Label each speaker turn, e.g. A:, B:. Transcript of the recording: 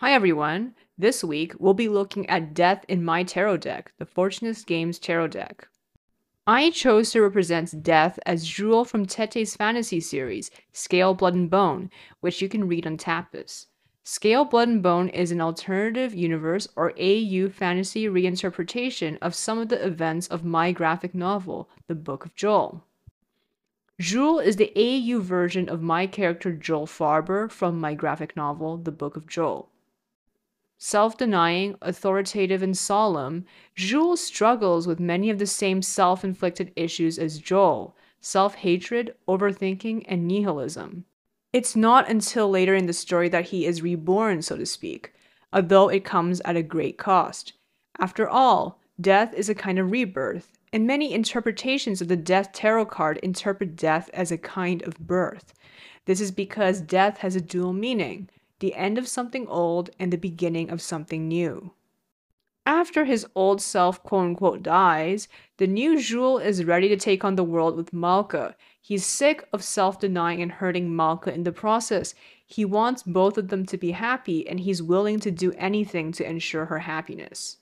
A: Hi everyone! This week we'll be looking at Death in my tarot deck, the Fortunus Games tarot deck. I chose to represent Death as Zhuel from Tete's fantasy series, Scale, Blood and Bone, which you can read on Tapas. Scale, Blood and Bone is an alternative universe or AU fantasy reinterpretation of some of the events of my graphic novel, The Book of Joel. Zhuel is the AU version of my character Joel Farber from my graphic novel, The Book of Joel. Self denying, authoritative, and solemn, Zhuel struggles with many of the same self inflicted issues as Joel self hatred, overthinking, and nihilism. It's not until later in the story that he is reborn, so to speak, although it comes at a great cost. After all, death is a kind of rebirth, and many interpretations of the Death Tarot card interpret death as a kind of birth. This is because death has a dual meaning the end of something old and the beginning of something new. After his old self quote unquote dies, the new Zhuel is ready to take on the world with Malka. He's sick of self denying and hurting Malka in the process. He wants both of them to be happy and he's willing to do anything to ensure her happiness.